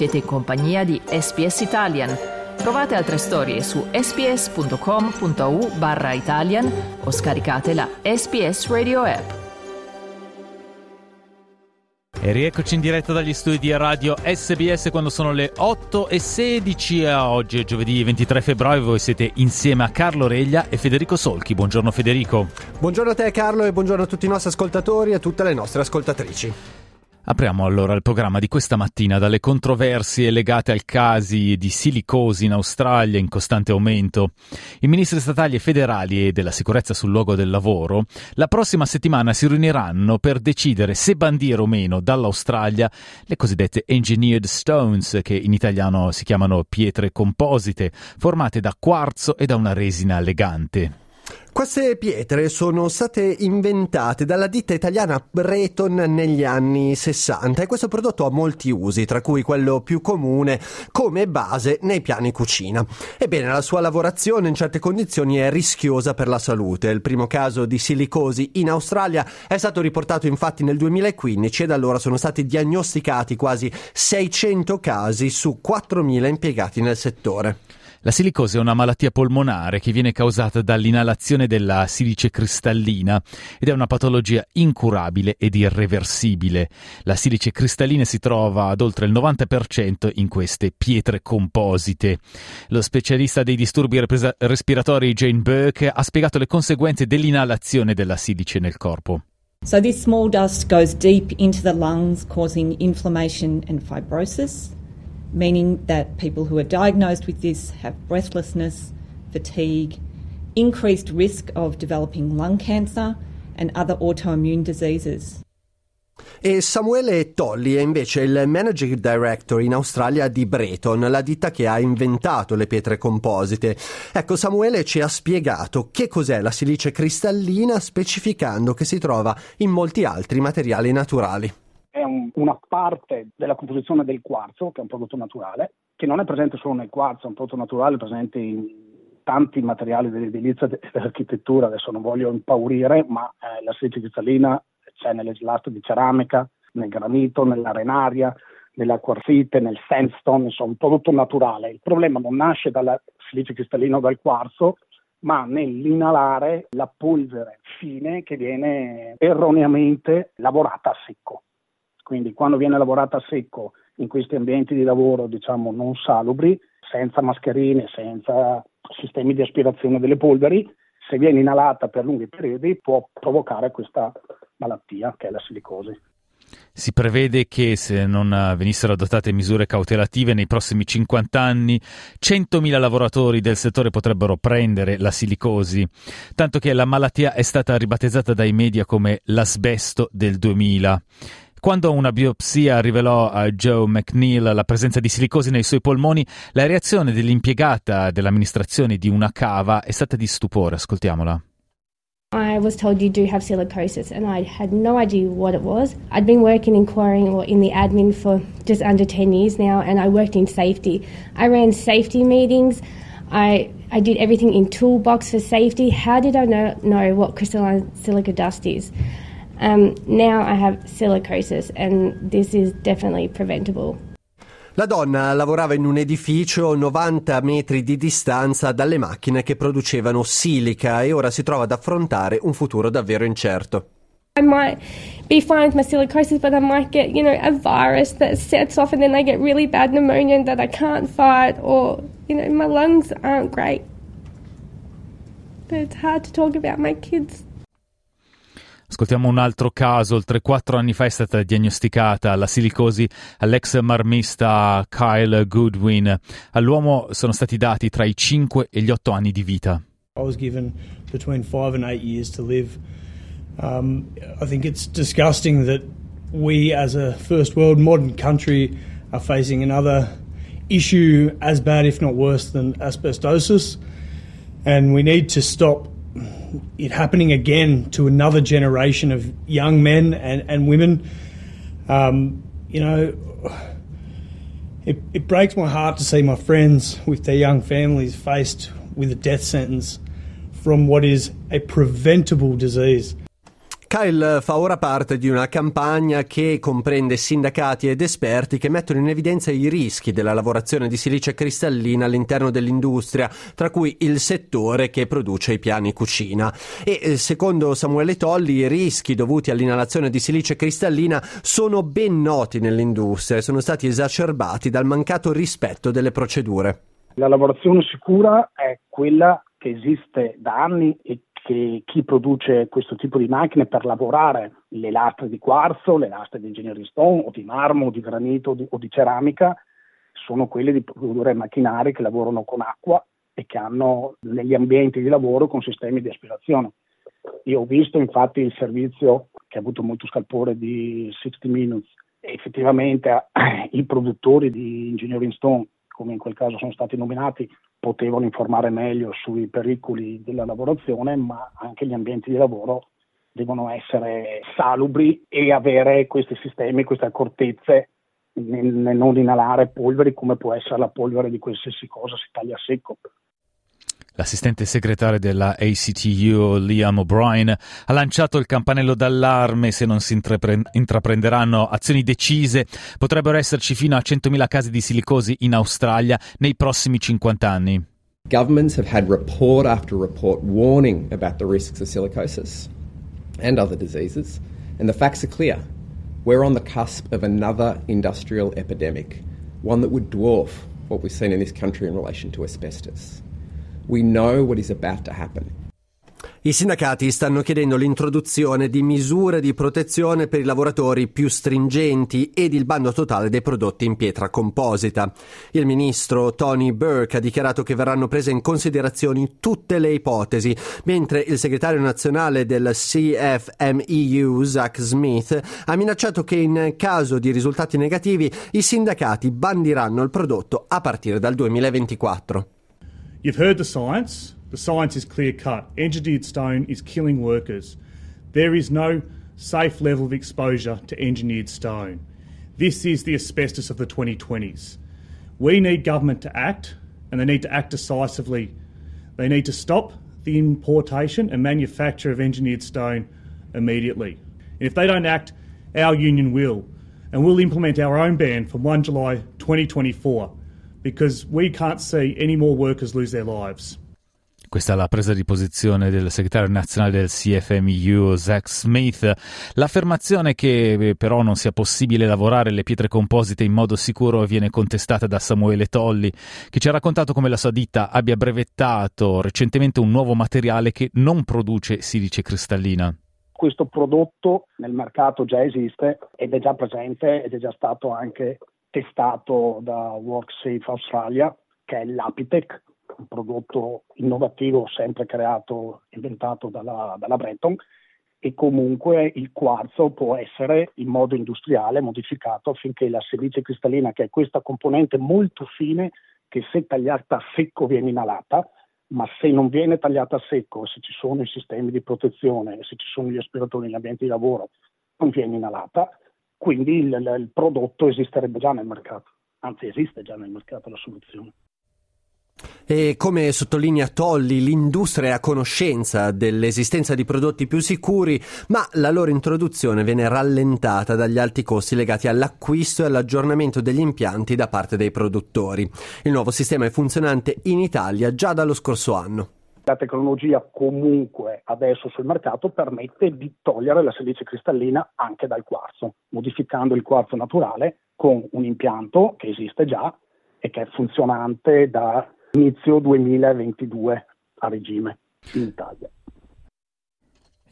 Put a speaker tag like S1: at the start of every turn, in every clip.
S1: Siete in compagnia di SPS Italian. Trovate altre storie su sps.com.au barra Italian o scaricate la SPS Radio app.
S2: E rieccoci in diretta dagli studi di Radio SBS quando sono le 8 e 16 oggi è giovedì 23 febbraio voi siete insieme a Carlo Reglia e Federico Solchi. Buongiorno Federico.
S3: Buongiorno a te Carlo e buongiorno a tutti i nostri ascoltatori e a tutte le nostre ascoltatrici.
S2: Apriamo allora il programma di questa mattina dalle controversie legate al casi di silicosi in Australia in costante aumento. I ministri statali e federali e della sicurezza sul luogo del lavoro la prossima settimana si riuniranno per decidere se bandire o meno dall'Australia le cosiddette engineered stones, che in italiano si chiamano pietre composite, formate da quarzo e da una resina elegante.
S3: Queste pietre sono state inventate dalla ditta italiana Breton negli anni 60 e questo prodotto ha molti usi, tra cui quello più comune come base nei piani cucina. Ebbene, la sua lavorazione in certe condizioni è rischiosa per la salute. Il primo caso di silicosi in Australia è stato riportato infatti nel 2015 e da allora sono stati diagnosticati quasi 600 casi su 4.000 impiegati nel settore.
S2: La silicosi è una malattia polmonare che viene causata dall'inalazione della silice cristallina ed è una patologia incurabile ed irreversibile. La silice cristallina si trova ad oltre il 90% in queste pietre composite. Lo specialista dei disturbi respiratori Jane Burke ha spiegato le conseguenze dell'inalazione della silice nel corpo.
S4: So this small dust goes deep into the lungs causing inflammation and fibrosis. Meaning that people who are diagnosed with this have breathlessness, fatigue, increased risk of developing lung cancer and other autoimmune diseases.
S3: E Samuele Tolli è invece il Managing Director in Australia di Breton, la ditta che ha inventato le pietre composite. Ecco, Samuele ci ha spiegato che cos'è la silice cristallina, specificando che si trova in molti altri materiali naturali
S5: è un, una parte della composizione del quarzo, che è un prodotto naturale, che non è presente solo nel quarzo, è un prodotto naturale presente in tanti materiali dell'edilizia e dell'architettura, adesso non voglio impaurire, ma eh, la silice cristallina c'è nelle lastre di ceramica, nel granito, nell'arenaria, nella quarzite, nel sandstone, insomma un prodotto naturale. Il problema non nasce dalla silice cristallina o dal quarzo, ma nell'inalare la polvere fine che viene erroneamente lavorata a secco. Quindi quando viene lavorata a secco in questi ambienti di lavoro diciamo non salubri, senza mascherine, senza sistemi di aspirazione delle polveri, se viene inalata per lunghi periodi può provocare questa malattia che è la silicosi.
S2: Si prevede che se non venissero adottate misure cautelative nei prossimi 50 anni 100.000 lavoratori del settore potrebbero prendere la silicosi, tanto che la malattia è stata ribattezzata dai media come l'asbesto del 2000. Quando una biopsia rivelò a Joe McNeil la presenza di silicosi nei suoi polmoni, la reazione dell'impiegata dell'amministrazione di una cava è stata di stupore. Ascoltiamola.
S6: I was told you do have silicosis, and I had no idea what it was. I'd been working in quarrying or in the admin for just under 10 years now, and I worked in safety. I ran safety meetings. I, I did everything in toolbox for safety. How did I know, know what crystalline silica dust is? Um, now I have silicosis and this is definitely preventable.
S3: La donna lavorava in un edificio 90 metri di distanza dalle macchine che producevano silica e ora si trova ad affrontare un futuro davvero incerto.
S6: I might be fine with my silicosis, but I might get, you know, a virus that sets off and then I get really bad pneumonia that I can't fight, or, you know, my lungs aren't great. But it's hard to talk about my kids.
S2: Ascoltiamo un altro caso. Oltre quattro anni fa è stata diagnosticata la silicosi all'ex marmista Kyle Goodwin. All'uomo sono stati dati tra i 5 e gli 8 anni di vita.
S7: I was given between 5 and 8 years to live. Um, I think it's disgusting that we as a first world modern country are facing another issue as bad if not worse than asbestosis and we need to stop it happening again to another generation of young men and, and women. Um, you know, it, it breaks my heart to see my friends with their young families faced with a death sentence from what is a preventable disease.
S3: Kyle fa ora parte di una campagna che comprende sindacati ed esperti che mettono in evidenza i rischi della lavorazione di silice cristallina all'interno dell'industria, tra cui il settore che produce i piani cucina. E eh, secondo Samuele Tolli i rischi dovuti all'inalazione di silice cristallina sono ben noti nell'industria e sono stati esacerbati dal mancato rispetto delle procedure.
S5: La lavorazione sicura è quella che esiste da anni e che chi produce questo tipo di macchine per lavorare le lastre di quarzo, le lastre di engineering stone o di marmo o di granito o di, o di ceramica sono quelle di produrre macchinari che lavorano con acqua e che hanno negli ambienti di lavoro con sistemi di aspirazione. Io ho visto infatti il servizio che ha avuto molto scalpore di 60 Minutes effettivamente i produttori di Engineering Stone come in quel caso sono stati nominati, potevano informare meglio sui pericoli della lavorazione, ma anche gli ambienti di lavoro devono essere salubri e avere questi sistemi, queste accortezze nel, non inalare polveri come può essere la polvere di qualsiasi cosa si taglia secco.
S2: L'assistente segretario della ACTU, Liam O'Brien, ha lanciato il campanello d'allarme se non si intraprenderanno azioni decise. Potrebbero esserci fino a 100.000 casi di silicosi in Australia nei prossimi 50 anni.
S8: Governments have had report after report warning about the risks of silicosis and other diseases, and the facts are clear. We're on the cusp of another industrial epidemic, one that would dwarf what we've seen in this country in relation to asbestos. We know what is about to happen.
S3: I sindacati stanno chiedendo l'introduzione di misure di protezione per i lavoratori più stringenti ed il bando totale dei prodotti in pietra composita. Il ministro Tony Burke ha dichiarato che verranno prese in considerazione tutte le ipotesi, mentre il segretario nazionale del CFMEU, Zach Smith, ha minacciato che in caso di risultati negativi i sindacati bandiranno il prodotto a partire dal 2024.
S9: You've heard the science. The science is clear cut. Engineered stone is killing workers. There is no safe level of exposure to engineered stone. This is the asbestos of the 2020s. We need government to act, and they need to act decisively. They need to stop the importation and manufacture of engineered stone immediately. And if they don't act, our union will, and we'll implement our own ban from 1 July 2024 because we can't see any more workers lose their lives.
S2: Questa è la presa di posizione del segretario nazionale del CFMU, Zach Smith. L'affermazione che eh, però non sia possibile lavorare le pietre composite in modo sicuro viene contestata da Samuele Tolli, che ci ha raccontato come la sua ditta abbia brevettato recentemente un nuovo materiale che non produce silice cristallina
S5: questo prodotto nel mercato già esiste ed è già presente ed è già stato anche testato da WorkSafe Australia, che è l'Apitec, un prodotto innovativo sempre creato, inventato dalla, dalla Breton, e comunque il quarzo può essere in modo industriale modificato affinché la silice cristallina, che è questa componente molto fine che se tagliata a secco viene inalata, ma se non viene tagliata a secco, se ci sono i sistemi di protezione, se ci sono gli aspiratori negli ambienti di lavoro, non viene inalata, quindi il, il prodotto esisterebbe già nel mercato, anzi esiste già nel mercato la soluzione.
S3: E come sottolinea Tolli, l'industria è a conoscenza dell'esistenza di prodotti più sicuri, ma la loro introduzione viene rallentata dagli alti costi legati all'acquisto e all'aggiornamento degli impianti da parte dei produttori. Il nuovo sistema è funzionante in Italia già dallo scorso anno.
S5: La tecnologia comunque adesso sul mercato permette di togliere la silice cristallina anche dal quarzo, modificando il quarzo naturale con un impianto che esiste già e che è funzionante da inizio 2022 a regime in Italia.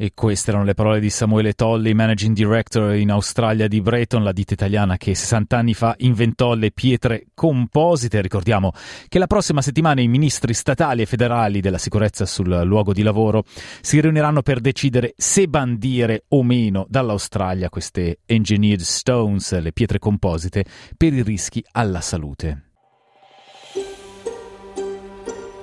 S2: E queste erano le parole di Samuele Tolli, managing director in Australia di Breton, la ditta italiana che 60 anni fa inventò le pietre composite. Ricordiamo che la prossima settimana i ministri statali e federali della sicurezza sul luogo di lavoro si riuniranno per decidere se bandire o meno dall'Australia queste engineered stones, le pietre composite, per i rischi alla salute.